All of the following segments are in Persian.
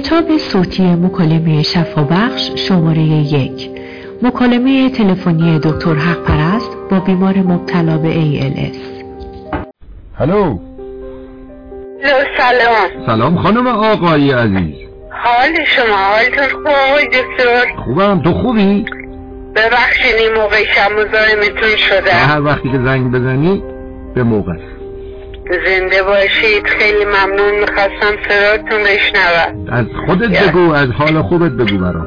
کتاب صوتی مکالمه شفابخش شماره یک. مکالمه تلفنی دکتر حق پرست با بیمار مبتلا به ALS هلو. سلام. سلام خانم آقایی عزیز. حال شما حالتون خوب آقای دکتر؟ خوبم. تو خوبی؟ ببخشید این موقع شب مزاحمتون شدم هر وقتی که زنگ بزنی به موقع زنده باشید. خیلی ممنون. می‌خواستم صداتون بشنوم. از خودت بگو از حال خوبت بگو برام.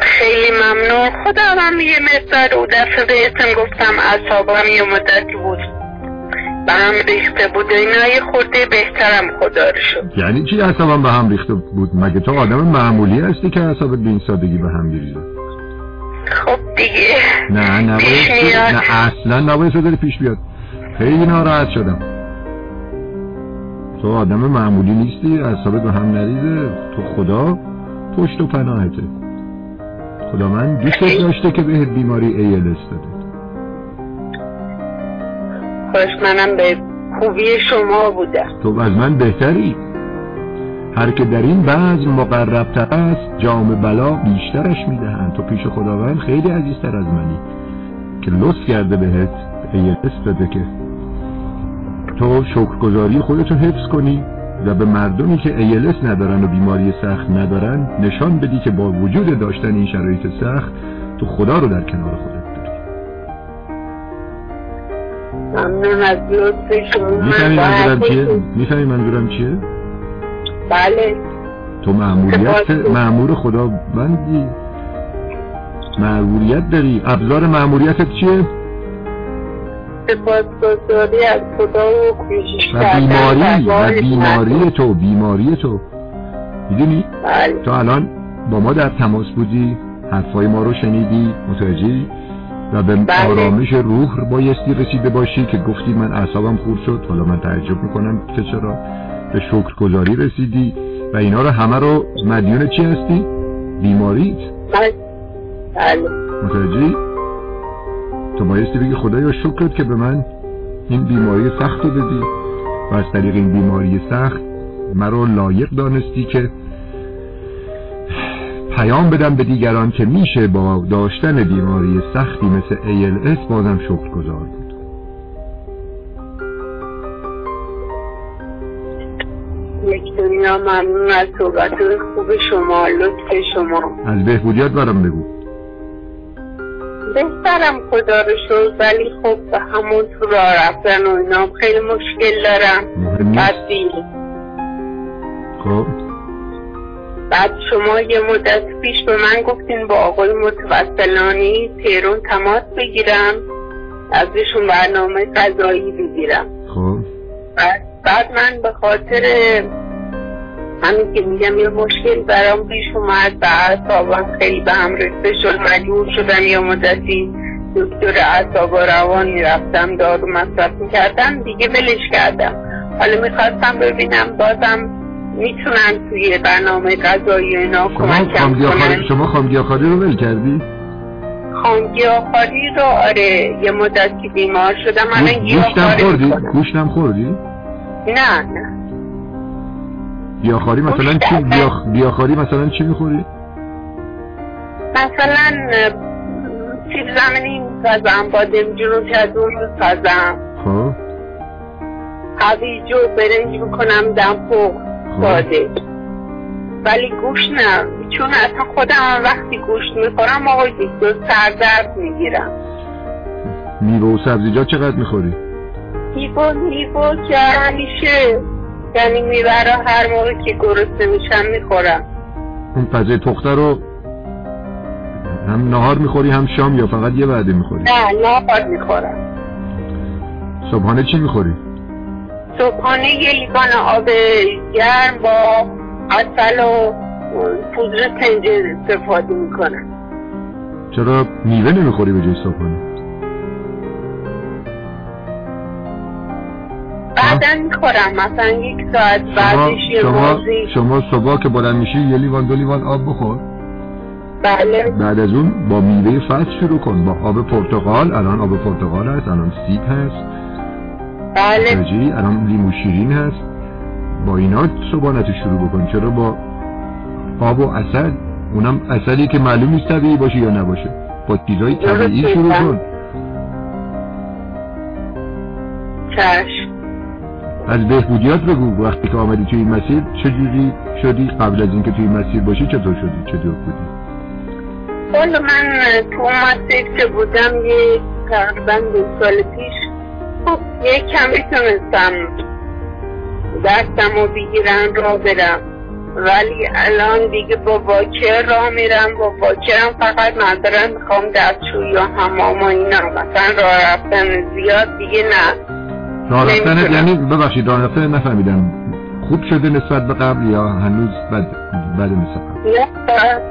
خیلی ممنون. خدا هم یه مقدار او دفعه بهتون گفتم اصابم یه مدتی بود. به هم ریخته بود. اینا یه خورده بهترم خدا رو شد یعنی چی اصابم به هم ریخته بود؟ مگه تو آدم معمولی هستی که اعصابت به این سادگی به هم میریزه؟ خب دیگه. نه نباید. نه اصلا نباید پیش بیاد. خیلی ناراحت شدم. تو آدم معمولی نیستی اعصابت به هم نریزه. تو خدا پشت و پناهته. خدا من دوستت داشته که بهت بیماری ALS داده. کاش منم به خوبی شما بودم تو از من بهتری. هر که در این بزم مقربتر است جام بلا بیشترش می‌دهند. تو پیش خداوند خیلی عزیزتر از منی. که لطف کرده بهت ALS داده که تو شکرگزاری خودتو حفظ کنی و به مردمی که ALS ندارن و بیماری سخت ندارن نشان بدی که با وجود داشتن این شرایط سخت تو خدا رو در کنار خودت داری ممنون از لطف من منظورم چیه؟ می‌فهمی منظورم چیه؟ بله تو معمولیت سپاس. معمور خدا بندی معمولیت داری ابزار معمولیتت چیه؟ سپاسگزاری از خدا و کوشش کردن بیماری و بیماری تو بیماری تو. می‌دونی؟ بله. تو الان با ما در تماس بودی حرفای ما رو شنیدی متوجهی؟ و به بله. آرامش روح بایستی رسیده باشی که گفتی من اعصابم خورد شد. حالا من تعجب می‌کنم که چرا. به شکرگزاری رسیدی. و اینا رو همه رو مدیون چی هستی؟ بیماریت. بله. بله. متوجهی؟ تو بایستی بگی خدایا شکرت که به من این بیماری سخت رو دادی و از طریق این بیماری سخت مرا لایق دانستی که پیام بدم به دیگران که میشه با داشتن بیماری سختی مثل ALS بازم شکرگزار بود. یک دنیا ممنون از صحبت خوب شما لطف شما. از بهبودیات برام بگو. بهترم خدا رو شد ولی خب به همون تو راه رفتن و اینا خیلی مشکل دارم. مهم نیست. بعد دیر خب. بعد شما یه مدت پیش به من گفتین با آقای متوسلانی تهران تماس بگیرم ازشون برنامه غذایی بگیرم خب. بعد, بعد من به خاطر همین که میگم یه مشکل برام پیش اومد و اعصابم خیلی به هم ریخته شد مجبور شدم یه مدتی دکتر اعصاب و روان می‌رفتم دارو مصرف می‌کردم دیگه ولش کردم حالا می‌خواستم ببینم بازم می‌تونن توی برنامه غذایی اینا شما کمکم کنن شما خامگیاخاری رو ول کردی؟ خامگیاخاری رو آره یه مدت که بیمار شدم الان گوشتم خوردی؟ گوشتم خوردی؟ نه نه گیاهخواری مثلا چی؟ گیاه... گیاهخواری مثلا چی می‌خوری؟ مثلا سیب زمینی می‌سازم بادمجون رو کدو می‌سازم. خب. هویج و برنج می‌کنم دمپخ ساده. ولی گوشت نه. چون اصلا خودم وقتی گوشت می‌خورم آقای دکتر سردرد می‌گیرم. میوه و سبزیجات چقدر می‌خوری؟ میوه میوه که همیشه. یعنی میوه هر موقع که گرسنه میشم می‌خورم اون غذای پخته رو هم نهار می‌خوری هم شام یا فقط یه وعده می‌خوری؟ نه نهار می‌خورم صبحانه چی می‌خوری؟ صبحانه یه لیوان آب گرم با اصل و پودر تنجر استفاده می‌کنم چرا میوه نمی‌خوری به جای صبحانه؟ بعدا می‌خورم مثلا یک ساعت شما بعدش یه شما شما صبح که بلند میشی یه لیوان دو لیوان آب بخور. بله. بعد از اون با میوه فصل شروع کن. با آب پرتقال الان آب پرتقال هست الان سیب هست. بله. متوجهی الان لیمو شیرین هست. با اینا صبحانت شروع بکن. چرا با آب و اصل اونم اصلی که معلوم نیست طبیعی باشه یا نباشه. با چیزای طبیعی شروع کن. چشم. از بهبودیات بگو وقتی که آمدی توی این مسیر چجوری شدی؟ قبل از اینکه توی این مسیر باشی چطور شدی؟ چطور بودی؟ والا من تو مسیر که بودم یه تقریبا دو سال پیش خب یه کمی تونستم دستم رو بگیرم را برم. ولی الان دیگه با واکر راه میرم با واکرم فقط ندارم می‌خوام دستشوی یا حمام و اینا. مثلا راه رفتن زیاد دیگه نه. نمی‌تونم. یعنی ببخشید رفتن نفهمیدم خوب شده نسبت به قبل یا هنوز بد بد نسبت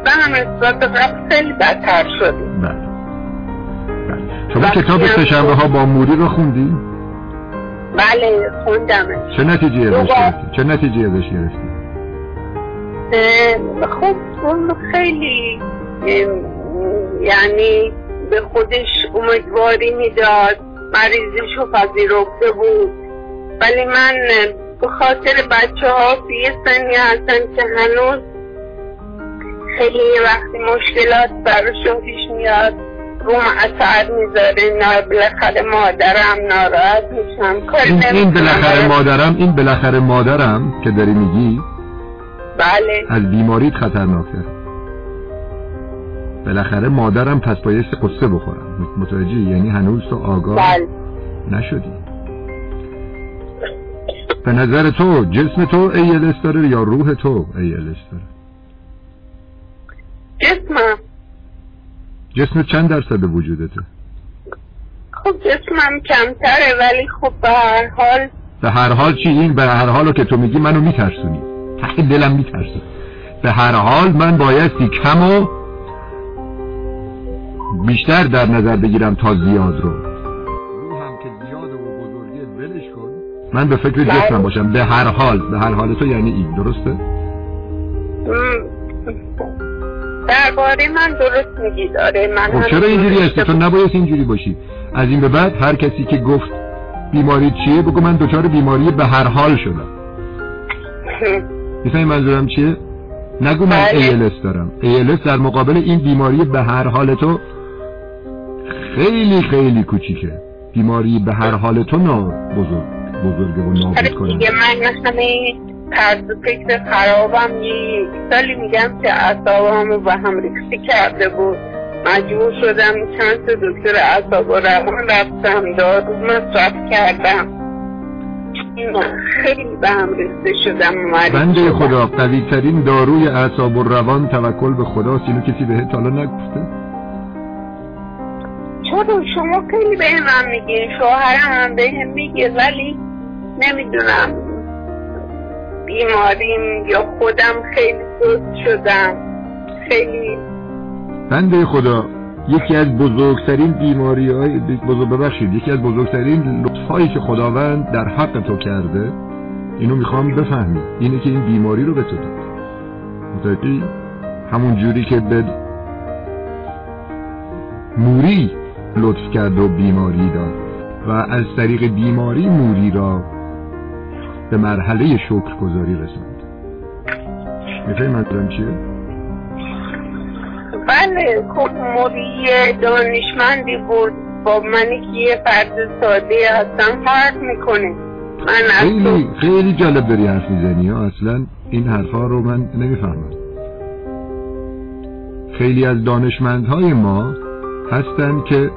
نه هم نسبت به قبل خیلی بدتر شده بله بله. شما کتاب هم سه‌شنبه ها با موری رو خوندی؟ بله خوندمش چه نتیجه ازش. گرفتی؟ چه نتیجه ازش گرفتی؟ خب اون خیلی یعنی به خودش امیدواری می‌داد مریضیش رو پذیرفته بود. ولی من به خاطر بچه ها توی یه سنی هستن که هنوز خیلی وقتی مشکلات براشون پیش میاد روم اثر می‌ذاره نه بالاخره مادرم ناراحت میشم. این, این بالاخره مادرم این بالاخره مادرم که داری میگی؟ بله. از بیماریت خطرناکتر بالاخره مادرم پس بایست قصه بخورم. متوجه یعنی هنوز تو آگاه بله. نشدی. به نظر تو جسم تو ALS داره یا روح تو ALS داره؟ جسمم جسم چند درصد وجودته خب جسمم کمتره ولی خب به هر حال به هر حال چی؟ این به هر حالو که تو میگی منو میترسونی. ته دلم میترسه. به هر حال من بایستی کم و بیشتر در نظر بگیرم تا زیاد رو. روحم که زیاد و بزرگی ولش کن. من به فکر بله. جسمم باشم. به هر حال به هر حال تو یعنی این درسته؟ درباره من درست میگی داره. من خب چرا اینجوری هستی؟ تو نبایست اینجوری باشی. از این به بعد هر کسی که گفت بیماری چیه بگو من دچار بیماری به هر حال شدم. می‌فهمی منظورم چیه؟ نگو من بله. ALS دارم. ALS در مقابل این بیماری به هر حال تو خیلی خیلی کوچیکه. بیماری به هر حال تو نا بزرگ بزرگه و نابود آره کنه. دیگه من همه طرز فکر خرابم یک سالی میگم که اعصابم رو به هم ریختی کرده بود. مجبور شدم چند تا دکتر اعصاب و روان رفتم دارو مصرف کردم. خیلی به هم ریخته شدم بنده. خدا قوی ترین داروی اعصاب و روان توکل به خداست اینو کسی بهت حالا نگفته؟ چرا شما خیلی به من میگین. شوهرم هم به هم میگه ولی نمی‌دونم. بیماریم یا خودم خیلی سست شدم. خیلی. بنده خدا یکی از بزرگترین بیماری های بزرگ یکی از بزرگترین لطف هایی که خداوند در حق تو کرده اینو می‌خوام بفهمی اینه که این بیماری رو به تو داد. متوجهی؟ همون جوری که به موری لطف کرد و بیماری داد و از طریق بیماری موری را به مرحله شکرگزاری رساند. می‌فهمی منظورم چیه؟ بله خب موری دانشمندی بود. با منی که یه فرد ساده هستم فرق می‌کنه. من خیلی خیلی جالب داری حرف می‌زنی. ها اصلا این حرفها رو من نمی‌فهمم. خیلی از دانشمندهای ما هستن که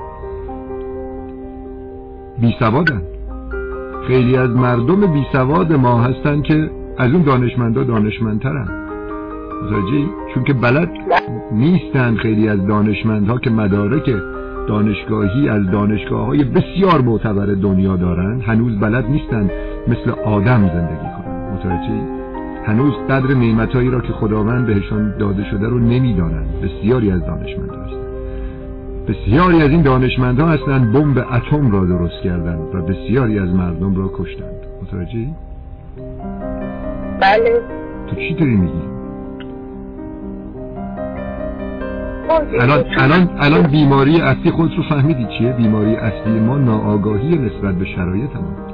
بی سوادن خیلی از مردم بی سواد ما هستن که از اون دانشمندا دانشمندترن متوجهی؟ چون که بلد نیستن خیلی از دانشمندها که مدارک دانشگاهی از دانشگاه های بسیار معتبر دنیا دارن هنوز بلد نیستن مثل آدم زندگی کنن متوجهی؟ هنوز قدر نعمتهایی را که خداوند بهشان داده شده رو نمی‌دانند بسیاری از دانشمندها هستن بسیاری از این دانشمندها هستند بمب اتم را درست کردند و بسیاری از مردم را کشتند. متوجهی؟ بله. تو چی داری میگی؟ الان الان الان بیماری اصلی خود رو فهمیدی چیه؟ بیماری اصلی ما ناآگاهی نسبت به شرایط ما.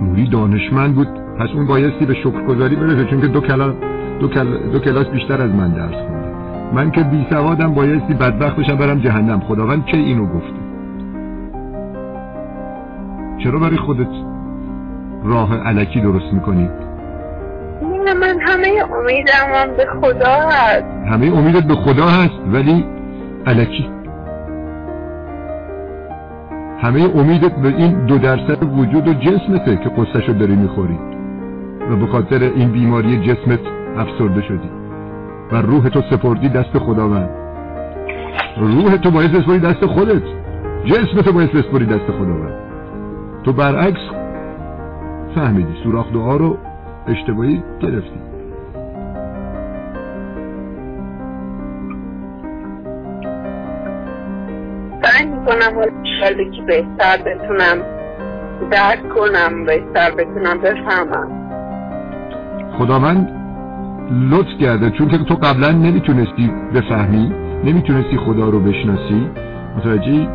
موری دانشمند بود پس اون بایستی به شکرگزاری برسه چون که دو کلاس دو, دو کلاس بیشتر از من درس خونده من که بی سوادم بایستی بدبخت بشم برم جهنم. خداوند چه اینو گفته؟ چرا برای خودت راه علکی درست می‌کنی؟ من همه امیدم به خدا هست. همه امیدت به خدا هست ولی علکی. همه امیدت به این دو درصد وجود و جسمته که قصهشو داری می‌خوری. و به خاطر این بیماری جسمت افسرده شدی. و روح تو سپردی دست خداوند. روح تو باید بسپری دست خودت. جسم تو باید بسپری دست خداوند. تو برعکس فهمیدی سوراخ دعا رو اشتباهی گرفتی. سعی می‌کنم حالا که بهتر بتونم درک کنم بهتر بتونم بفهمم. خداوند لطف کرده. چون که تو قبلا نمی‌تونستی بفهمی نمی‌تونستی خدا رو بشناسی. متوجهی؟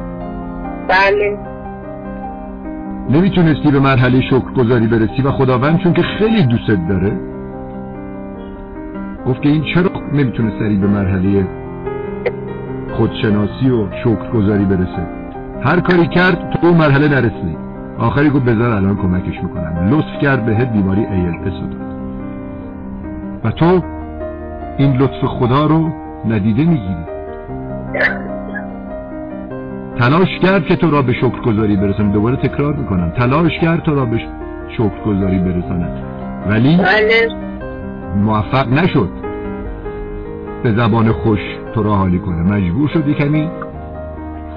بله. نمی‌تونستی به مرحله شکر گذاری برسی و خداوند چون که خیلی دوست داره. گفت که این چرا نمی‌تونه سری به مرحله خودشناسی و شکر گذاری برسه؟ هر کاری کرد تو اون مرحله نرسی آخری گفت بذار الان کمکش می‌کنم. لطف کرد بهت بیماری داد. و تو این لطف خدا رو ندیده می‌گیری. تلاش کرد که تو را به شکر گذاری برسانه دوباره تکرار می‌کنم. تلاش کرد تو را به شکر گذاری برسانه ولی بله. موفق نشد. به زبان خوش تو را حالی کنه. مجبور شدی کمی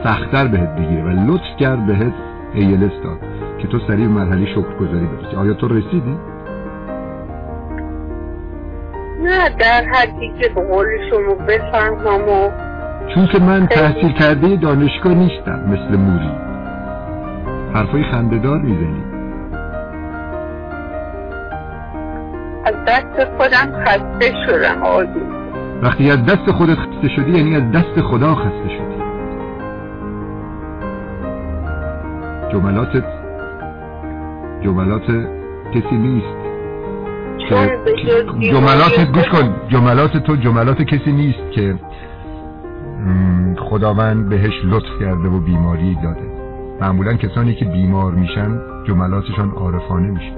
سختتر بهت بگیره. و لطف کرد بهت ایلس داد که تو سریع مرحله شکر گذاری برسی. آیا تو رسیدی؟ نه در حدی که به قول شما بفهمم و چون که من تحصیل کرده دانشگاه نیستم مثل موری. حرفای خندهدار می‌زنی. از دست خودم خسته شدم آدی وقتی از دست خودت خسته شدی یعنی از دست خدا خسته شدی. جملاتت جملات کسی نیست. که جملاتت گوش کن. جملات تو جملات کسی نیست که خداوند بهش لطف کرده و بیماری داده. معمولا کسانی که بیمار میشن جملاتشان عارفانه میشه.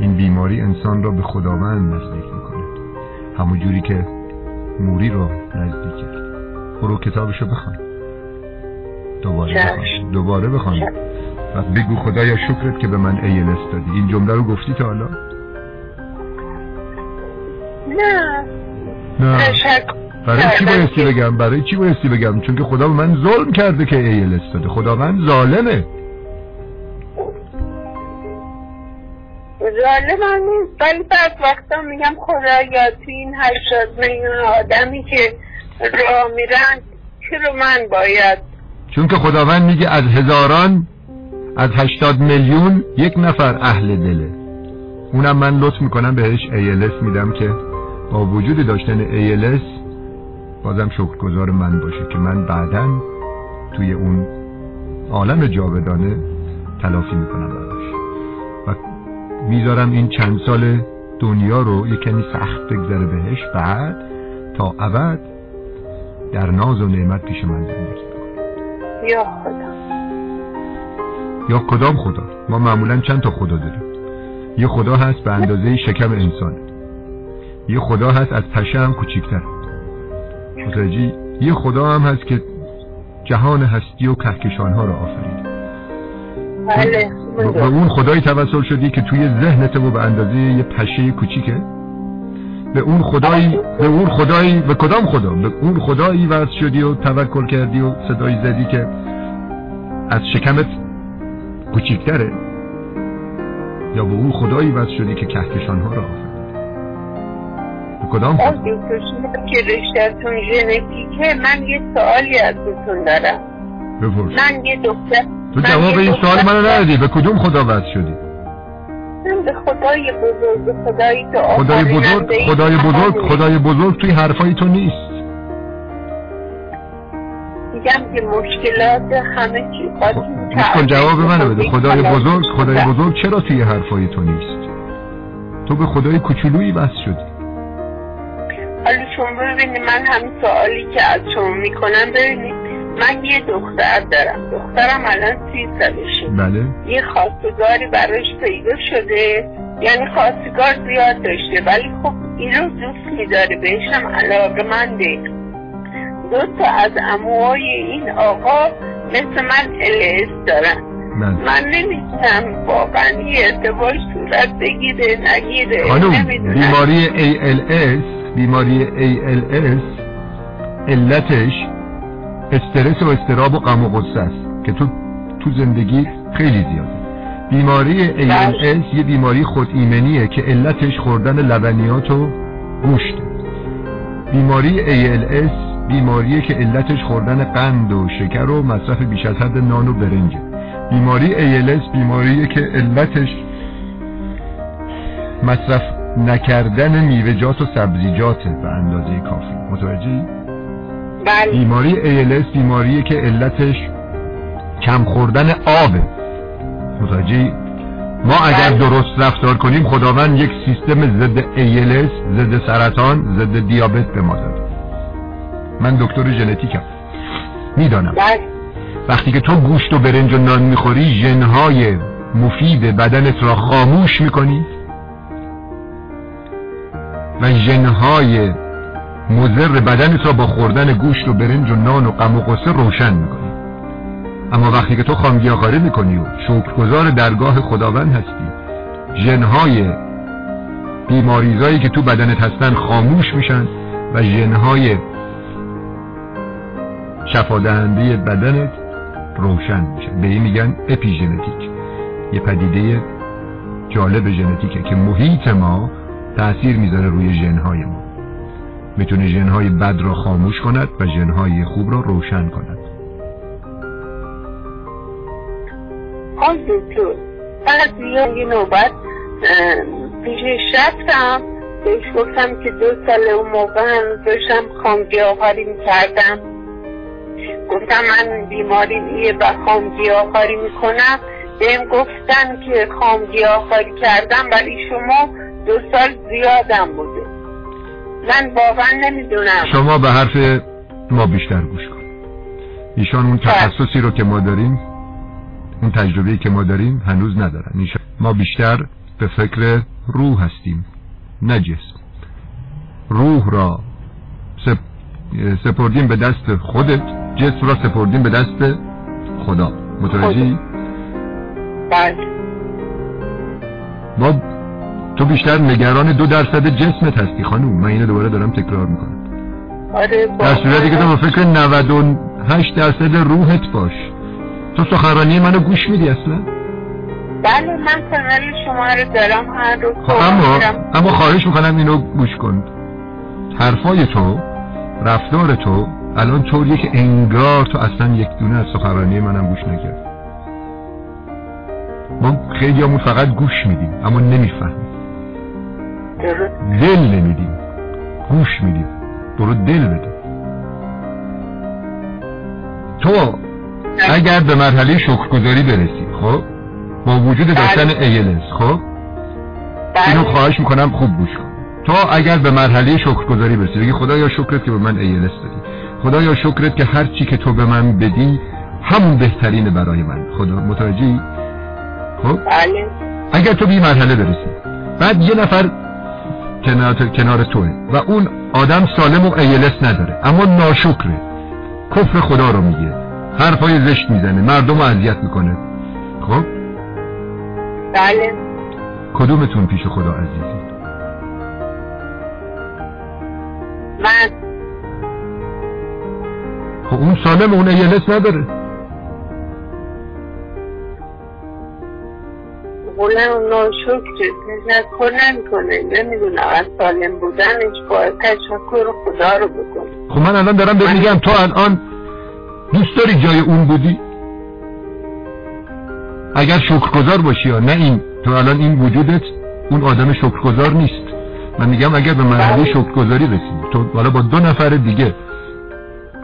این بیماری انسان را به خداوند نزدیک می‌کنه همون جوری که موری رو نزدیک کرد. برو کتابشو بخوان. دوباره بخوان. دوباره بخوان. و بگو خدایا شکرت که به من ایلس دادی. این جمله رو گفتی تا حالا؟ نه. نه. تشکر برای چی بایستی بگم؟ برای چی بایستی بگم؟ چون که خدا به من ظلم کرده که ایلس داده. خداوند ظالمه. ظالم هم نیست. ولی بعد وقتا میگم خدایا تو این هشتاد میلیون آدمی که راه میرن چرا من باید؟ چون که خداوند میگه از هزاران از هشتاد میلیون یک نفر اهل دله. اونم من لطف می‌کنم بهش ایلس میدم که با وجود داشتن ایلس بازم شکرگزار من باشه که من بعدا توی اون عالم جاودانه تلافی می‌کنم براش و می‌ذارم این چند سال دنیا رو یه کمی سخت بگذره بهش بعد تا ابد در ناز و نعمت پیش من زندگی کنه یا خدا. یا کدام خدا. ما معمولا چند تا خدا داریم. یه خدا هست به اندازه شکم انسان یه خدا هست از پشه هم کوچیکتر. متوجهی یه خدا هم هست که جهان هستی و کهکشان ها را آفرید. بله به اون خدایی توسل شدی که توی ذهنت و به اندازه یه پشه کوچیکه؟ به اون خدایی به اون خدایی به کدام خدا؟ به اون خدایی وصل شدی و توکل کردی و صدایی زدی که از شکمت کوچیکتره؟ یا به اون خدایی وصل شدی که کهکشان ها را آفرید؟ کدام آقای دکتر شما که رشتهتون ژنتیکه من یه سوالی ازتون دارم. بپرس. من یه دختر تو من جواب این سوال منو ندادی. به کدوم خدا وصل شدی؟ من به خدای بزرگ خدایی که خدای بزرگ خدای بزرگ. خدای بزرگ توی حرفای تو نیست. میگم که مشکلات همه چی گوش کن جواب منو بده. خدای بزرگ خدای بزرگ چرا توی حرفای تو نیست؟ تو به خدای کوچولویی بس شدی. شما ببینید من همین سوالی که از شما می‌کنم ببینید من یه دختر دارم. دخترم الان سی سالشه. بله. یه خواستگاری براش پیدا شده. یعنی خواستگار زیاد داشته. ولی خب این رو دوست میداره بهشم علاقه منده. دو تا از اموهای این آقا مثل من الس دارن. بله. من نمی‌تونم واقعا یه ارتباط صورت بگیره نگیره. خانم بیماری ALS بیماری ALS علتش استرس و استراب و غم و غصه است که تو تو زندگی خیلی زیاده. بیماری ALS یه بیماری خود ایمنیه که علتش خوردن لبنیات و گوشت. بیماری ALS بیماریه که علتش خوردن قند و شکر و مصرف بیش از حد نان و برنجه بیماری ALS بیماریه که علتش مصرف نکردن میوه‌جات و سبزیجات به اندازه کافی. متوجهی؟ بله. بیماری ALS بیماریه که علتش کم خوردن آبه. متوجهی؟ ما اگر بله. درست رفتار کنیم خداوند یک سیستم ضد ALS ضد سرطان ضد دیابت به ما داده. من دکتر ژنتیکم. می‌دانم. بله. وقتی که تو گوشت و برنج و نان می‌خوری ژنهای مفید بدنت را خاموش می‌کنی. و ژنهای مضر بدنت را با خوردن گوشت و برنج و نان و غم و غصه روشن می‌کنی. اما وقتی که تو خامگیاخواری می‌کنی و شکرگزار درگاه خداوند هستی ژنهای بیماریزایی که تو بدنت هستن خاموش میشن و ژنهای شفادهنده بدنت روشن میشن به این میگن اپیژنتیک. یه پدیده جالب ژنتیکه که محیط ما تأثیر می‌ذاره روی ژنهای ما. می‌تونه ژنهای بد را خاموش کند و ژنهای خوب را روشن کند. آن دکتر بعد یه نوبت اه، پیشش رفتم بهش گفتم که دو سال اون موقع هم داشتم خامگیاهاری می‌کردم. گفتم من بیماری ایه و خامگیاهاری می‌کنم. بهم گفتن که خامگیاهاری کردم ولی شما دو سال زیادم بوده. من واقعا نمی‌دونم. شما به حرف ما بیشتر گوش کن. ایشان اون تخصصی رو که ما داریم اون تجربه‌ای که ما داریم هنوز ندارن. ایشان ما بیشتر به فکر روح هستیم نه جسم. روح را سپ... سپردیم به دست خودت جسم را سپردیم به دست خدا. متوجهی؟ بله. ما تو بیشتر نگران دو درصد جسمت هستی خانوم من اینو دوباره دارم تکرار می‌کنم. آره در صورتی که تو فکر 98 درصد روحت باش. تو سخنرانی منو گوش میدی اصلا؟ بله من کانال شما رو دارم هر روز خب اما اما خواهش می‌کنم اینو گوش کن. حرفای تو رفتار تو الان طوریه که انگار تو اصلا یک دونه از سخنرانی منم گوش نکرد. ما خیلی همون فقط گوش میدیم اما نمی‌فهمیم. دل نمیدیم. گوش میدیم. برو دل بده. تو اگر به مرحله شکرگزاری برسی خب؟ با وجود داشتن ALS خب؟ اینو بله خواهش می‌کنم خوب گوش کن. تو اگر به مرحله شکرگزاری برسی بگی خدایا شکرت که به من ALS دادی. خدایا شکرت که هر چی که تو به من بدی همون بهترینه برای من. خدا متوجهی؟ خب؟ بله. اگر تو به مرحله برسی بعد یه نفر کنار, کنار توه و اون آدم سالم و ایلس نداره. اما ناشکره. کفر خدا رو میگه. حرفای زشت می‌زنه. مردم رو اذیت می‌کنه. خب؟ بله. کدومتون پیش خدا عزیزی من. خب اون سالم اون ایلس نداره. قولم ناشکر تشکر نمی‌کنه. نمی‌دونم از سالم بودنش باید تشکر خدا رو بکنه خب من الان دارم بهت میگم تو الان دوست داری جای اون بودی؟ اگر شکرگزار باشی یا نه این تو الان این وجودت اون آدم شکرگزار نیست. من میگم اگر به مرحله شکرگزاری رسیدی. تو حالا با دو نفر دیگه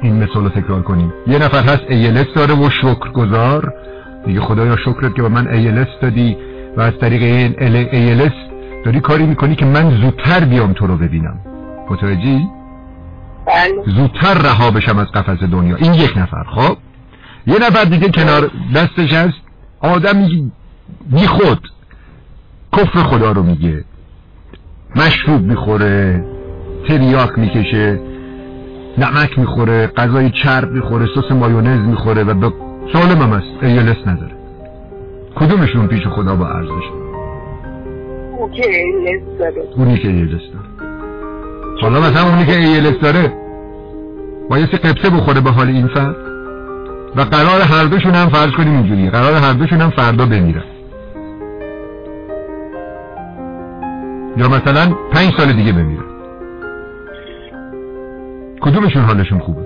این مثال رو تکرار کنیم. یه نفر هست ایلس داره و شکرگزار. میگه خدایا شکرت که به من ایلس دادی. و از طریق این ایلس داری کاری می‌کنی که من زودتر بیام تو رو ببینم. متوجهی؟ بله. زودتر رها بشم از قفس دنیا. این یک نفر خب؟ یه نفر دیگه کنار دستش هست. آدمی بی خود کفر خدا رو میگه. مشروب می‌خوره تریاک می‌کشه نمک می‌خوره غذای چرب می‌خوره سس مایونز می‌خوره و به سالم هم است ایلس نداره کدومشون پیش خدا با ارزش؟ اون که ایلس داره. اونی که ایلس داره. حالا مثلا اونی که ایلس داره بایستی قبطه بخوره به حال این فرد و قرار هر دوشون هم فرض کنیم اینجوری قرار هر دوشون هم فردا بمیرن. یا مثلا پنج سال دیگه بمیرن. کدومشون حالشون خوبه؟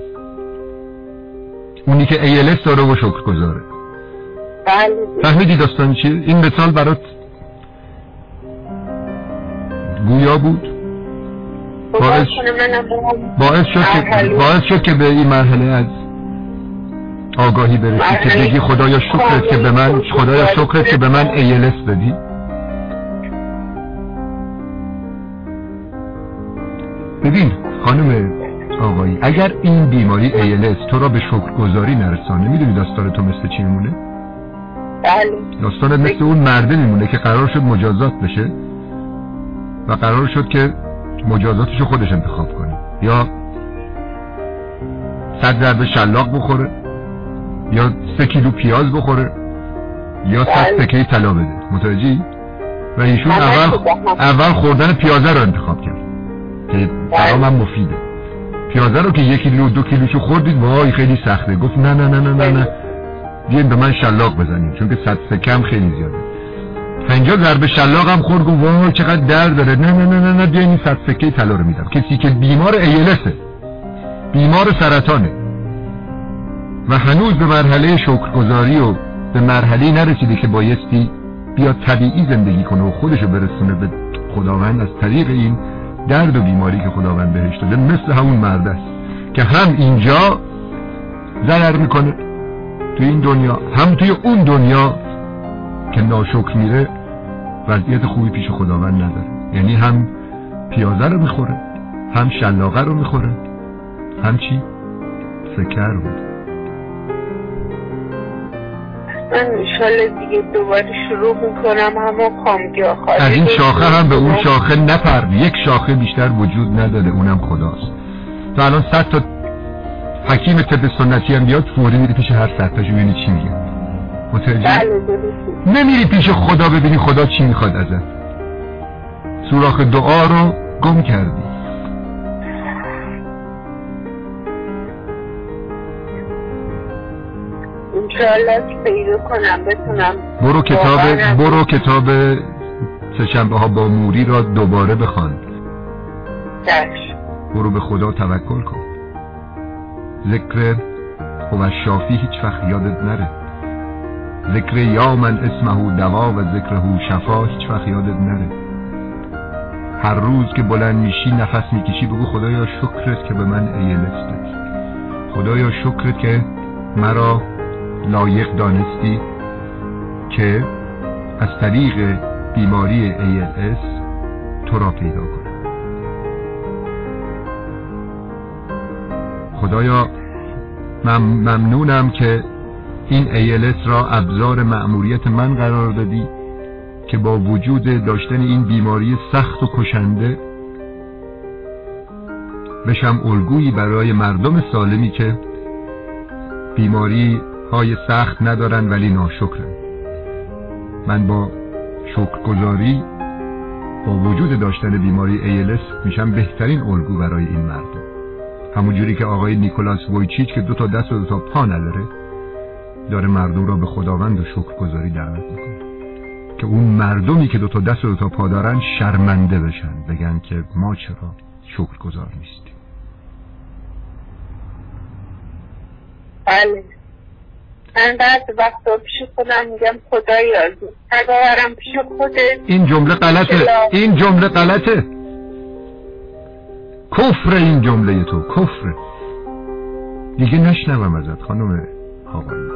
اونی که ALS داره و شکر گذاره بله فهمیدی داستان چیه؟ این مثال برات گویا بود خدا باعث- باعث شد که. باعث شد که به این مرحله از آگاهی برسی که. بگی خدایا شکرت که به من خدایا شکرت که به من ALS دادی ببین خانم آقایی اگر این بیماری ALS تو را به شکرگزاری نرسانه می‌دونی داستان تو مثل چی میمونه بله. داستانت مثل اون مرده میمونه که قرار شد مجازات بشه و قرار شد که مجازاتش رو خودش انتخاب کنه. یا صد ضربه شلاق بخوره یا سه کیلو پیاز بخوره یا صد بله. تکه طلا بده. متوجهی؟ و ایشون اول. اول خوردن پیازه رو انتخاب کرد. که برام هم مفیده. پیازه رو که یک کیلو دو کیلوشو خوردید وای خیلی سخته. گفت نه نه نه نه نه نه. بیاین به من شلاق بزنید چون که صد سکه هم خیلی زیاده. پنجاه ضربه شلاق هم خورد گفت وای چقدر درد داره. نه نه نه نه نه بیاین این صد سکه طلا رو میدم. کسی که بیمار ایلسه بیمار سرطانه. و هنوز به مرحله شکرگزاری و به مرحله نرسیده که بایستی بیاد طبیعی زندگی کنه و خودشو برسونه به خداوند. از طریق این درد و بیماری که خداوند بهش داده مثل همون مرد است که هم اینجا ضرر می‌کنه. توی این دنیا هم توی اون دنیا که ناشکر میره وضعیت خوبی پیش خداوند نداره. یعنی هم پیازه رو می‌خوره هم شلاقه رو می‌خوره هم چی؟ سکر بود. من انشالله دیگه دوباره شروع می‌کنم همون کامگاه خالی از این شاخه هم به اون شاخه نپر یک شاخه بیشتر وجود نداره اونم خداست. تو الان صد تا حکیم طب سنتی هم بیاد فوری میری پیش هر صد تاشو ببینی چی میگه. متوجه؟ بله نمیری پیش خدا ببینی خدا چی می‌خواد ازت. سوراخ دعا رو گم کردی. پیدا کنم بتونم برو کتاب. برو کتاب سهشنبه ها با موری را دوباره بخوان. برو به خدا توکل کن. ذکر هو شافی هیچ وقت یادت نره. ذکر یا من اسمه دوا و ذکر هو شفا هیچ وقت یادت نره. هر روز که بلند میشی نفس می‌کشی بگو خدایا شکرت که به من ایلس دادی خدایا شکرت که مرا لایق دانستی که از طریق بیماری ALS تو را پیدا کنم خدایا من ممنونم که این ALS را ابزار مأموریت من قرار دادی که با وجود داشتن این بیماری سخت و کشنده بشم الگویی برای مردم سالمی که بیماری های سخت ندارن ولی ناشکرن. من با شکرگزاری با وجود داشتن بیماری ALS میشم بهترین الگو برای این مردم همونجوری که آقای نیکولاس وویچیچ که دو تا دست و دو تا پا نداره داره مردم را به خداوند و شکرگزاری دعوت می‌کنه. که اون مردمی که دو تا دست و دو تا پا دارن شرمنده بشن بگن که ما چرا شکرگزار نیستیم. بله. من بعد وقتا پیش خودم میگم خدایا ببرم پیش خودت. این جمله غلطه. این جمله غلطه. کفر این جمله تو کفر. دیگه نشنوم ازت خانم آقایی.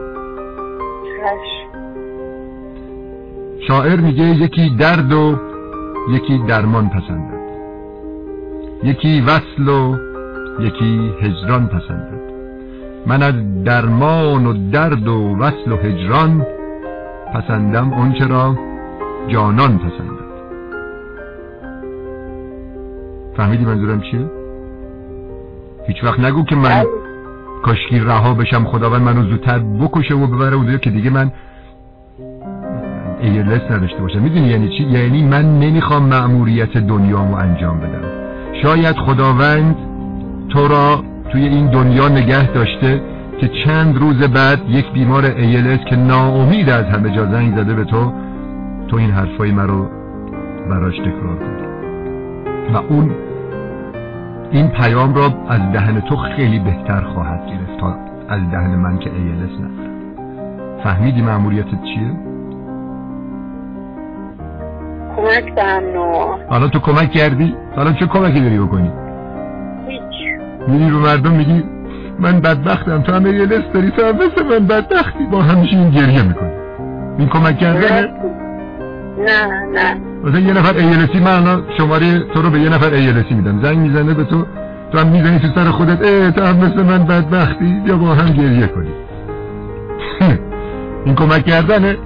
چشم. شاعر میگه یکی درد و یکی درمان پسندد. یکی وصل و یکی هجران پسندد. من از درمان و درد و وصل و هجران پسندم اونچه را جانان پسندد. فهمیدی منظورم چیه؟ هیچ وقت نگو که من کاشکی رها بشم خداوند منو زودتر بکشه و ببره اونجا که دیگه من ایلس نداشته باشم می‌دونی یعنی چی؟ یعنی من نمی‌خوام مأموریت دنیامو انجام بدم شاید خداوند تو را توی این دنیا نگه داشته که چند روز بعد یک بیمار ایلس که ناامید از همه جا زنگ زده به تو تو این حرفای مرا براش تکرار کنی و اون این پیام را از دهن تو خیلی بهتر خواهد گرفت تا از دهن من که ایلس ندارم فهمیدی معمولیتت چیه؟ کمک به حالا تو کمک کردی؟ حالا چه کمکی داری بکنی؟ هیچ میری رو مردم میگی من بدبختم تو هم ایلس داری تو هم مثل من بدبختی با همیشه این گریه می‌کنی این کمک کردنه؟ نه نه مثلا یه نفر ایلسی من الان شماره تو رو به یه نفر ایلسی میدم. زنگ می‌زنه به تو. تو هم می‌زنی تو سر خودت. اه تو هم مثل من بدبختی. یا با هم گریه کنی این کمک کردنه.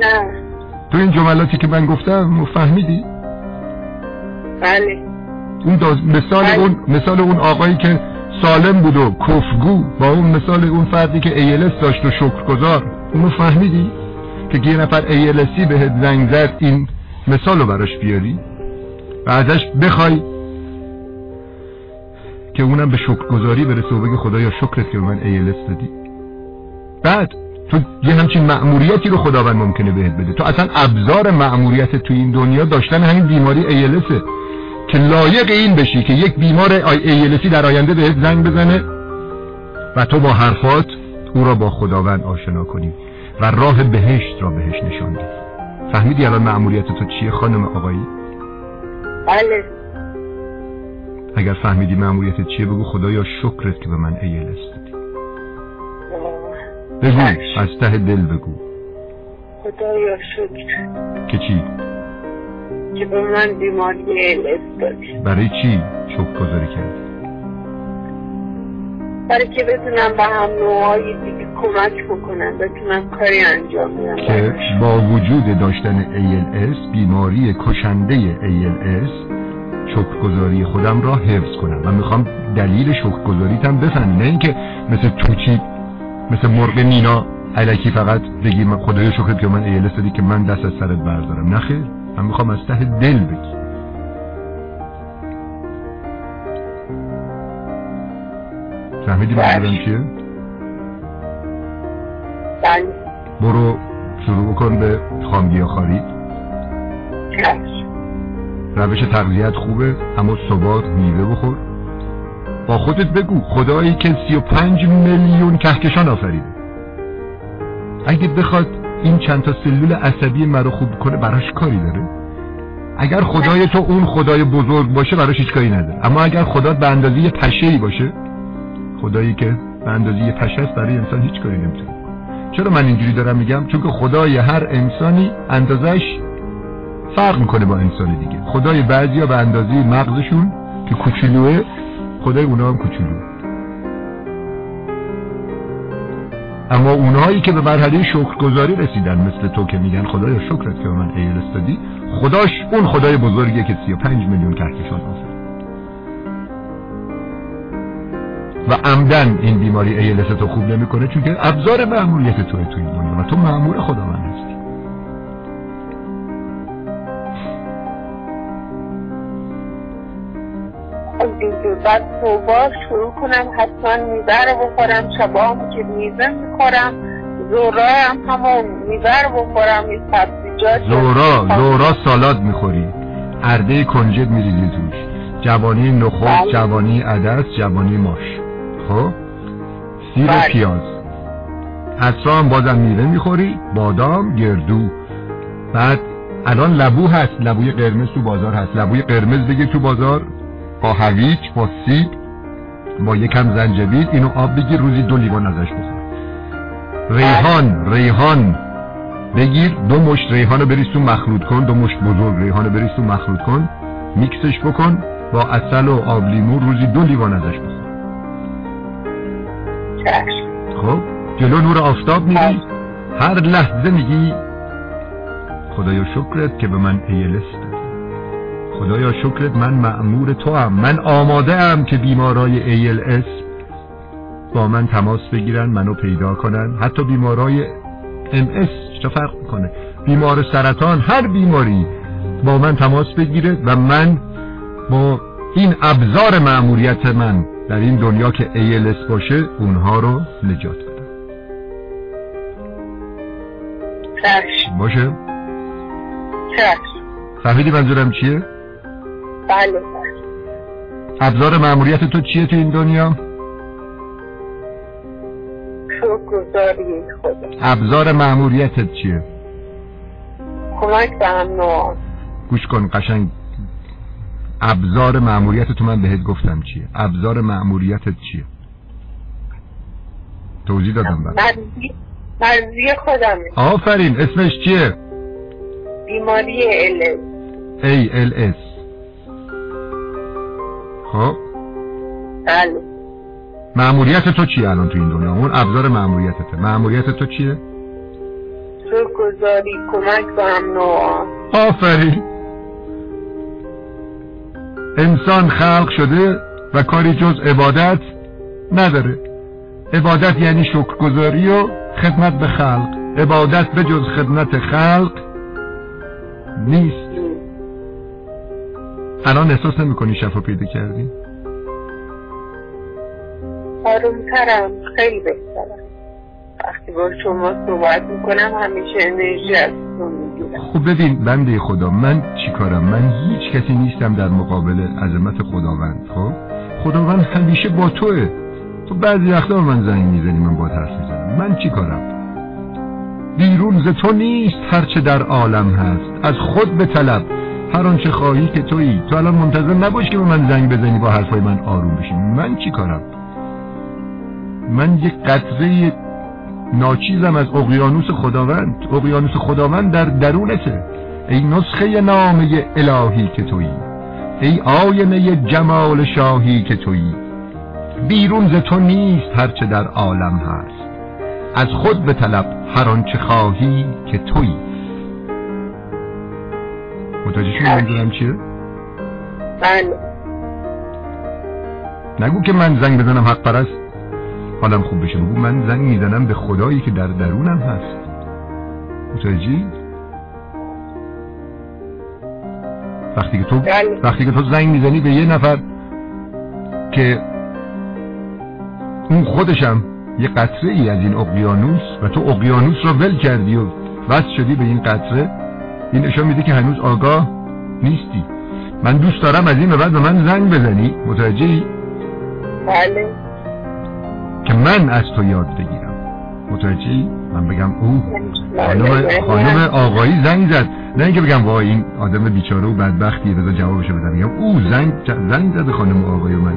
نه. تو این جملاتی که من گفتم فهمیدی؟ بله. اون. مثال بله. اون مثال اون آقایی که سالم بود و کفگو با اون مثال اون فردی که ایلس داشت و شکرگزار اونو فهمیدی؟ که یه نفر ایلسی بهت زنگ زد این مثال رو براش بیاری و ازش بخوای که اونم به شکرگزاری برسه و بگه خدایا شکرت که به من ایلس دادی. بعد تو یه همچین مأموریتی رو خداوند ممکنه بهت بده. تو اصلا ابزار مأموریت تو این دنیا داشتن همین بیماری ایلسه که لایق این بشی که یک بیمار ایلسی در آینده بهت زنگ بزنه و تو با حرفات او را با خداوند آشنا کنی. و راه بهشت را بهش نشان بدی فهمیدی الان مأموریت تو چیه خانم آقایی؟ بله. اگر فهمیدی مأموریت چیه بگو خدایا شکرت که به من ایلس دادی. بگو. از ته دل بگو. خدایا شکر. که چی؟ که به من بیماری الس دادی. برای چی شکر گذاری کردی؟ برای که بتونم به هم نوعای دیگه کمک بکنم بتونم کاری انجام بدم. که. با وجود داشتن ALS بیماری کشنده ALS شکرگزاری خودم را حفظ کنم. من می‌خوام دلیل شکرگزاریتم بفهمی نه اینکه مثل توچی مثل مرغ نینا علکی فقط بگی من خدایا شکرت که من ALS دادی که من دست از سرت بردارم. نه خیر من می‌خوام از ته دل بگی فهمیدی منظورم چیه؟ بله. برو شروع کن به خامگی خارید چشم. روش تغذیت خوبه اما صبح میوه بخور. با خودت بگو خدایی که سی و پنج میلیون کهکشان آفریده اگه بخواد این چند تا سلول عصبی مرا خوب کنه براش کاری داره؟ اگر خدای تو اون خدای بزرگ باشه براش هیچ کاری نداره. اما اگر خدا به اندازه یه پشه ای باشه خدایی که به اندازه یه برای انسان هیچ کاری نمی‌تونه. چرا من اینجوری دارم میگم؟ چون که خدای هر انسانی اندازش فرق می‌کنه با انسان دیگه. خدای بعضیا به اندازه مغزشون که کوچولوه خدای اونا هم کوچولوه. اما اونهایی که به مرحله شکرگزاری رسیدن مثل تو که میگن خدایا شکرت که من ایلس دادی خداش اون خدای بزرگیه که 35 میلیون کهکشان آفرید و عمدن این بیماری ایلس تو خوب نمی‌کنه چون که ابزار معمولیت توی توی این دنیا و تو معمول خداوند هستی. بعد صبح شروع کنم حتما میوه رو بخورم شبا هم که میوه می‌خورم زورا هم همون میوه رو بخورم این سبزیجات زورا زورا سالاد می‌خوری. ارده کنجد میریزی توش. جوانی نخود بله. جوانی عدس جوانی ماش. خب؟ سیر بله. پیاز. هم بازم میوه می‌خوری بادام گردو. بعد الان لبو هست لبوی قرمز تو بازار هست. لبوی قرمز بگیر تو بازار. با هویج با سیب با یکم زنجبیل اینو آب بگیر روزی دو لیوان ازش بخور. ریحان ریحان. بگیر دو مشت ریحان رو بریز تو مخلوط کن دو مشت بزرگ ریحان رو بریز تو مخلوط کن. میکسش بکن با اصل و آب لیمو روزی دو لیوان ازش بخور. خب جلو نور آفتاب میری؟ هر لحظه میگی خدایا شکرت که به من دادی. خدایا شکرت من معمور تو هم من آماده ام که بیمارای ایلس با من تماس بگیرن منو پیدا کنن. حتی بیمارای اس چه فرق می‌کنه؟ بیمار سرطان هر بیماری با من تماس بگیره و من با این ابزار معموریت من در این دنیا که ALS باشه اونها رو نجات بدم باشه؟ فهمیدی منظورم چیه؟ بله ابزار معمولیت تو چیه تو این دنیا؟ شکرگزاری خدا ابزار معمولیتت چیه؟ کمک به هم گوش کن قشنگ. ابزار معمولیت تو من بهت گفتم چیه؟ ابزار معمولیتت چیه؟ توضیح دادم بعد مرزی خودم آفرین اسمش چیه؟ بیماری ال ای ال اس. خب؟ بله. معمولیت تو چیه الان تو این دنیا؟ اون ابزار معمولیتته معمولیت تو چیه؟ شکرگزاری کمک به هم آفرین. انسان خلق شده و کاری جز عبادت نداره. عبادت یعنی شکرگزاری و خدمت به خلق. عبادت به جز خدمت خلق نیست. الان احساس نمی کنی شفا پیدا کردی؟ آرومترم خیلی بهترم وقتی با شما صحبت می‌کنم همیشه انرژی از خب ببین بنده خدا من چیکارم من هیچ کسی نیستم در مقابل عظمت خداوند خب؟ خداوند همیشه با توه. تو بعضی وقتا من زنگ می‌زنی من با حرف می‌زنم. من چیکارم بیرون ز تو نیست هرچه در عالم هست. از خود به طلب. هر آنچه خواهی که تویی. تو الان منتظر نباش که به من زنگ بزنی با حرفای من آروم بشی. من چیکارم من یک قطره ناچیزم از اقیانوس خداوند. اقیانوس خداوند در درونته. ای نسخه نامه الهی که تویی. ای آینه جمال شاهی که تویی. بیرون ز تو نیست هرچه در عالم هست. از خود به طلب هر آنچه خواهی که تویی. متوجه شدی منظورم چیه؟ بله. نگو که من زنگ بزنم حق پرست. حالم خوب بشه بگو من زنگ می‌زنم به خدایی که در درونم هست متوجهی؟ وقتی که تو بله. وقتی که تو زنگ می‌زنی به یه نفر که اون خودشم یه قطره ای از این اقیانوس و تو اقیانوس رو ول کردی و بس شدی به این قطره این نشان میده که هنوز آگاه نیستی من دوست دارم از این به بعد به من زنگ بزنی متوجهی؟ بله که من از تو یاد بگیرم. متوجهی من بگم او خانم, خانم آقایی زنگ زد. نه اینکه بگم وای این آدم بیچاره و بدبختیه بذار جوابشو بدم. میگم او زنگ زنگ زد خانم آقایی من.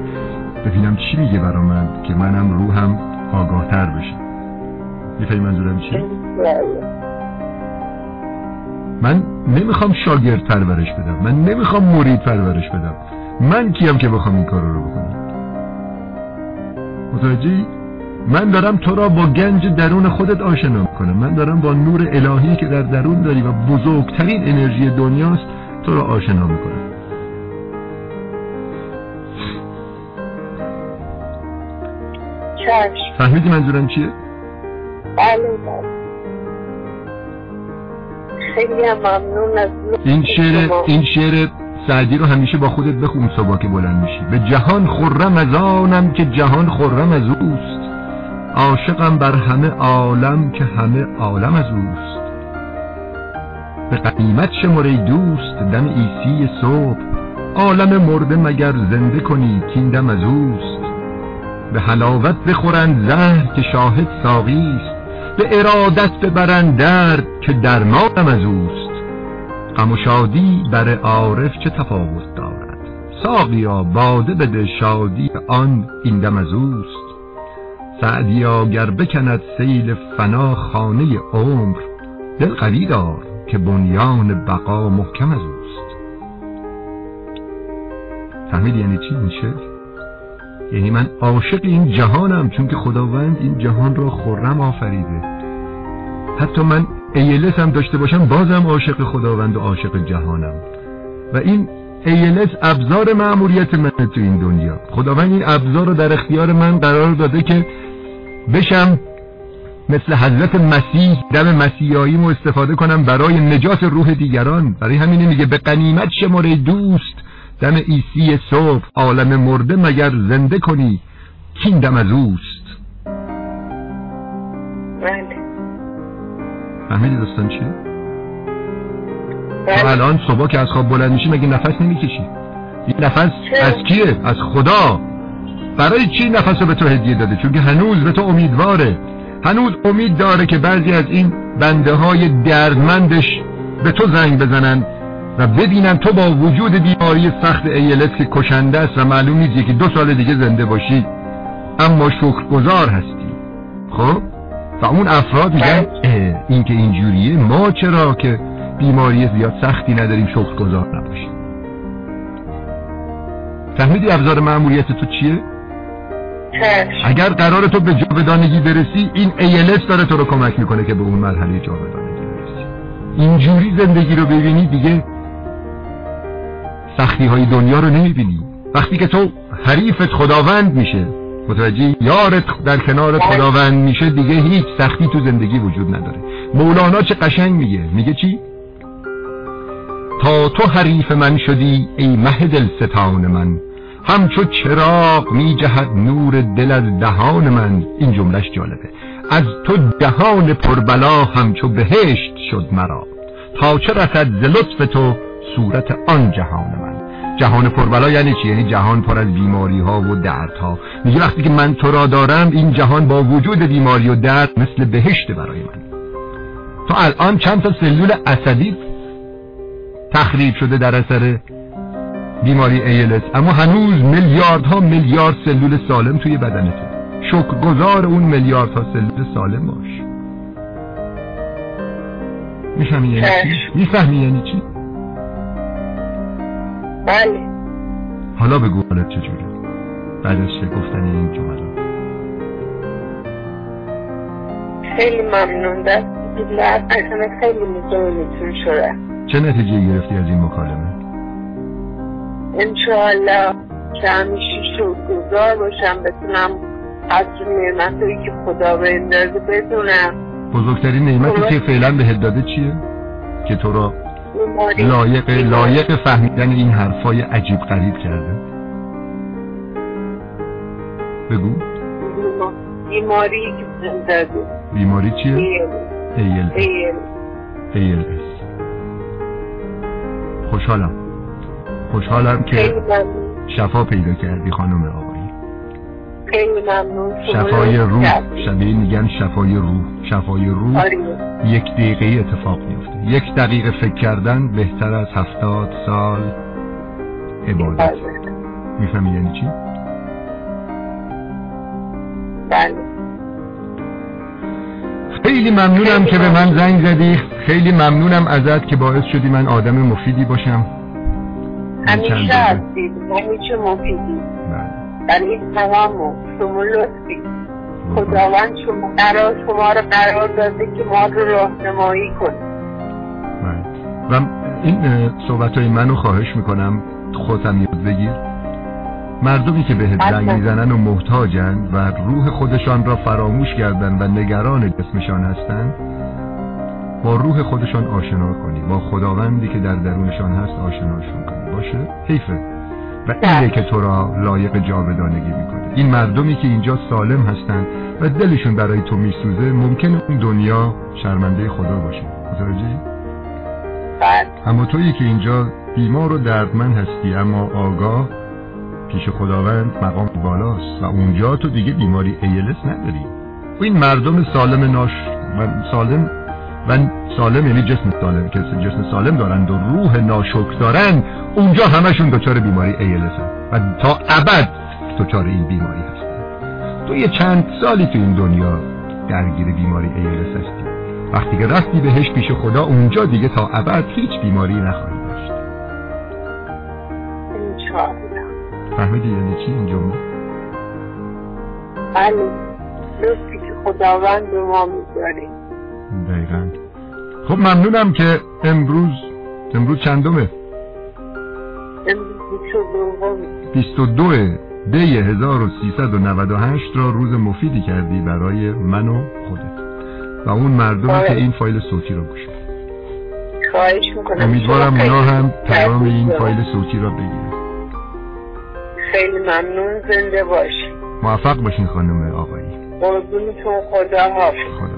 ببینم چی میگه برا من که منم روحم آگاهتر بشه می‌فهمی منظورم چیه من نمی‌خوام شاگرد پرورش بدم. من نمی‌خوام مرید پرورش بدم. من کیم که بخوام این کار رو بکنم؟ متوجهی؟ من دارم تو را با گنج درون خودت آشنا کنم من دارم با نور الهی که در درون داری و بزرگترین انرژی دنیاست تو را آشنا می‌کنم. فهمیدی منظورم چیه؟ بله بله. خیلی ممنون از این شعر این شعر سعدی رو همیشه با خودت بخون صبح که بلند میشی. به جهان خرم از آنم که جهان خرم از اوست. عاشقم بر همه عالم که همه عالم از اوست. به قیمت شماره دوست دم ایسی صبح. عالم مرده مگر زنده کنی کیندم از اوست. به حلاوت بخورند زهر که شاهد ساقی است. به ارادت ببرند درد که درمانم از اوست. غم و شادی بر عارف چه تفاوت دارد؟ ساقیا باده بده شادی آن این دم از اوست. سعدیا گر بکند سیل فنا خانه عمر دل قوی دار که بنیان بقا محکم از اوست. فهمید یعنی چی این شعر؟ یعنی من عاشق این جهانم چون که خداوند این جهان را خرم آفریده. حتی من ایلس هم داشته باشم بازم عاشق خداوند و عاشق جهانم. و این ایلس ابزار معمولیت من تو این دنیا. خداوند این ابزار رو در اختیار من قرار داده که بشم مثل حضرت مسیح دم مسیحایی مو استفاده کنم برای نجات روح دیگران. برای همینه میگه به قنیمت شماره دوست دم ایسی صبح عالم مرده مگر زنده کنی؟ کین دم از اوست. بله. فهمیدی داستان چیه؟ تو بله الان صبح که از خواب بلند میشی مگه نفس نمی‌کشی؟ این نفس؟ از کیه؟ از خدا. برای چی نفس به تو هدیه داده؟ چون که هنوز به تو امیدواره. هنوز امید داره که بعضی از این بنده های دردمندش به تو زنگ بزنن و ببینن تو با وجود بیماری سخت ایلس که کشنده است و معلوم نیست یکی دو سال دیگه زنده باشی اما شکرگزار هستی. خب؟ و اون افراد میگن این که اینجوریه ما چرا که بیماری زیاد سختی نداریم شکرگزار نباشیم. فهمیدی ابزار معمولیت تو چیه؟ اگر قرار تو به جاودانگی برسی این ایلس داره تو رو کمک می‌کنه که به اون مرحله جاودانگی برسی. اینجوری زندگی رو ببینی دیگه. سختی های دنیا رو نمی‌بینی. وقتی که تو حریفت خداوند میشه. متوجه یارت در کنار خداوند میشه دیگه هیچ سختی تو زندگی وجود نداره. مولانا چه قشنگ میگه؟ میگه چی؟ تا تو حریف من شدی ای مه دل ستان من. همچو چراغ می جهد نور دل از دهان من. این جملش جالبه. از تو دهان پربلا همچو بهشت شد مرا. تا چه رسد ز لطف تو صورت آن جهان من. جهان پربلا یعنی چی؟ یعنی جهان پر از بیماری ها و دردها. میگه وقتی که من تو را دارم این جهان با وجود بیماری و درد مثل بهشت برای من. تو الان چند تا سلول عصبی تخریب شده در اثر بیماری ALS اما هنوز میلیاردها میلیارد سلول سالم توی بدنته شکرگزار اون میلیاردها سلول سالم باش می‌فهمی یعنی چی؟ می‌فهمی یعنی چی؟ بله حالا بگو حالت چجوره بعد از چه گفتن این جملات خیلی ممنون دست خیلی مزاحمتون شده چه نتیجه گرفتی از این مکالمه؟ انشاءالله که همیشه شکرگزار باشم بتونم از نعمتهایی که خدا به این داده بدونم. بزرگترین نعمتی. که فعلا بهت داده چیه؟ که تو را لایق لایق فهمیدن این حرفای عجیب غریب کرده. بگو. بیما- بیماری که بیماری چیه؟ ایل- ایل. ALS خوشحالم. خوشحالم که شفا پیدا کردی خانم آقایی. خیلی ممنون. شفای روح. شبیه میگن شفای روح. شفای روح آره. یک دقیقه اتفاق میفته یک دقیقه فکر کردن بهتر از هفتاد سال عبادت. بله. می‌فهمی یعنی چی؟ بله. خیلی ممنونم که به من زنگ زدی. خیلی ممنونم ازت که باعث شدی من آدم مفیدی باشم. همیشه. هستید همیشه مفیدی بله. برای تمام شما لطفی خداوند شما قرار شما رو قرار داده که ما رو راهنمایی کنید بله. و این صحبت های منو خواهش می‌کنم خودم یاد بگیر مردمی که بله. زنگ می‌زنن و محتاجن و روح خودشان را فراموش کردن و نگران جسمشان هستن با روح خودشان آشنا کنی با خداوندی که در درونشان هست آشناشون کنی باشه؟ حیفه. و اینه بله. که تو را لایق جاودانگی می‌کنه. این مردمی که اینجا سالم هستن و دلشون برای تو میسوزه ممکن اون دنیا شرمنده خدا باشه. متوجهی؟ بعد اما تویی که اینجا بیمار و دردمند هستی اما آگاه پیش خداوند مقام بالاست و اونجا تو دیگه بیماری ایلس نداری. و این مردم سالم ناش و سالم و سالم یعنی جسم سالم که جسم سالم دارند و روح ناشکر دارند اونجا همشون دچار بیماری هست و تا ابد دچار این بیماری هستن. تو یه چند سالی تو این دنیا درگیر بیماری ایلس هستی. وقتی که رفتی بهش پیش خدا اونجا دیگه تا ابد هیچ بیماری نخواهی داشت. فهمیدی یعنی چی این جمله؟ بله. لطفی که خداوند به ما می‌ذاره. دقیقا. خب ممنونم که امروز امروز چندمه؟ امروز بیست و دوه دی 1398 را روز مفیدی کردی برای من و خودت. و اون مردمی که این فایل صوتی را گوش خواهش می‌کنم. امیدوارم اونا هم پیام این فایل صوتی را بگیرن. خیلی ممنون. زنده باشی موفق باشین خانم آقایی. قربونتون خدا حافظ. خدا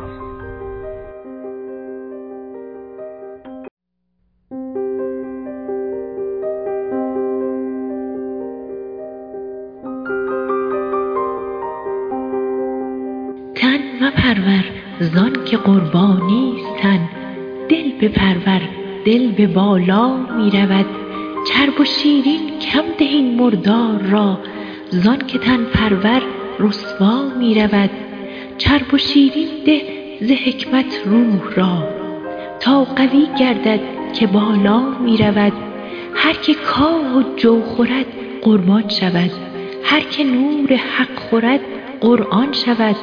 تن و پرور زان که قربانیستن دل به پرور دل به بالا می رود چرب و شیرین کم دهین مردار را. زان که تن پرور رسوا می رود چرب و شیرین ده ز حکمت روح را. تا قوی گردد که بالا می رود هر که کاه و جو خورد قربان شود. هر که نور حق خورد قرآن شود.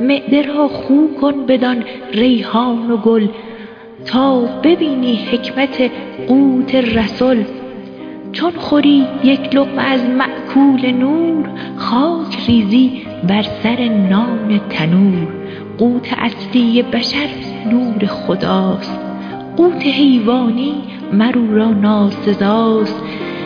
معده را خو کن بدان ریحان و گل تا ببینی حکمت قوت رسل چون خوری یک لقمه از مأکول نور خاک ریزی بر سر نان تنور. قوت اصلی بشر نور خداست قوت حیوانی مر او را ناسزاست.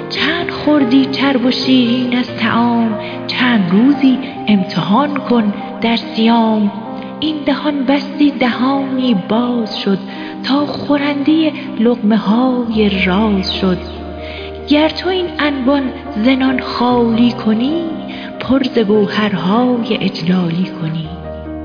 چند خوردی چرب و شیرین از طعام چند روزی امتحان کن. در صیام این دهان بستی دهانی باز شد تا خورنده لقمه های راز شد. گر تو این انبان زنان خالی کنی پر ز گوهرهای اجلالی کنی.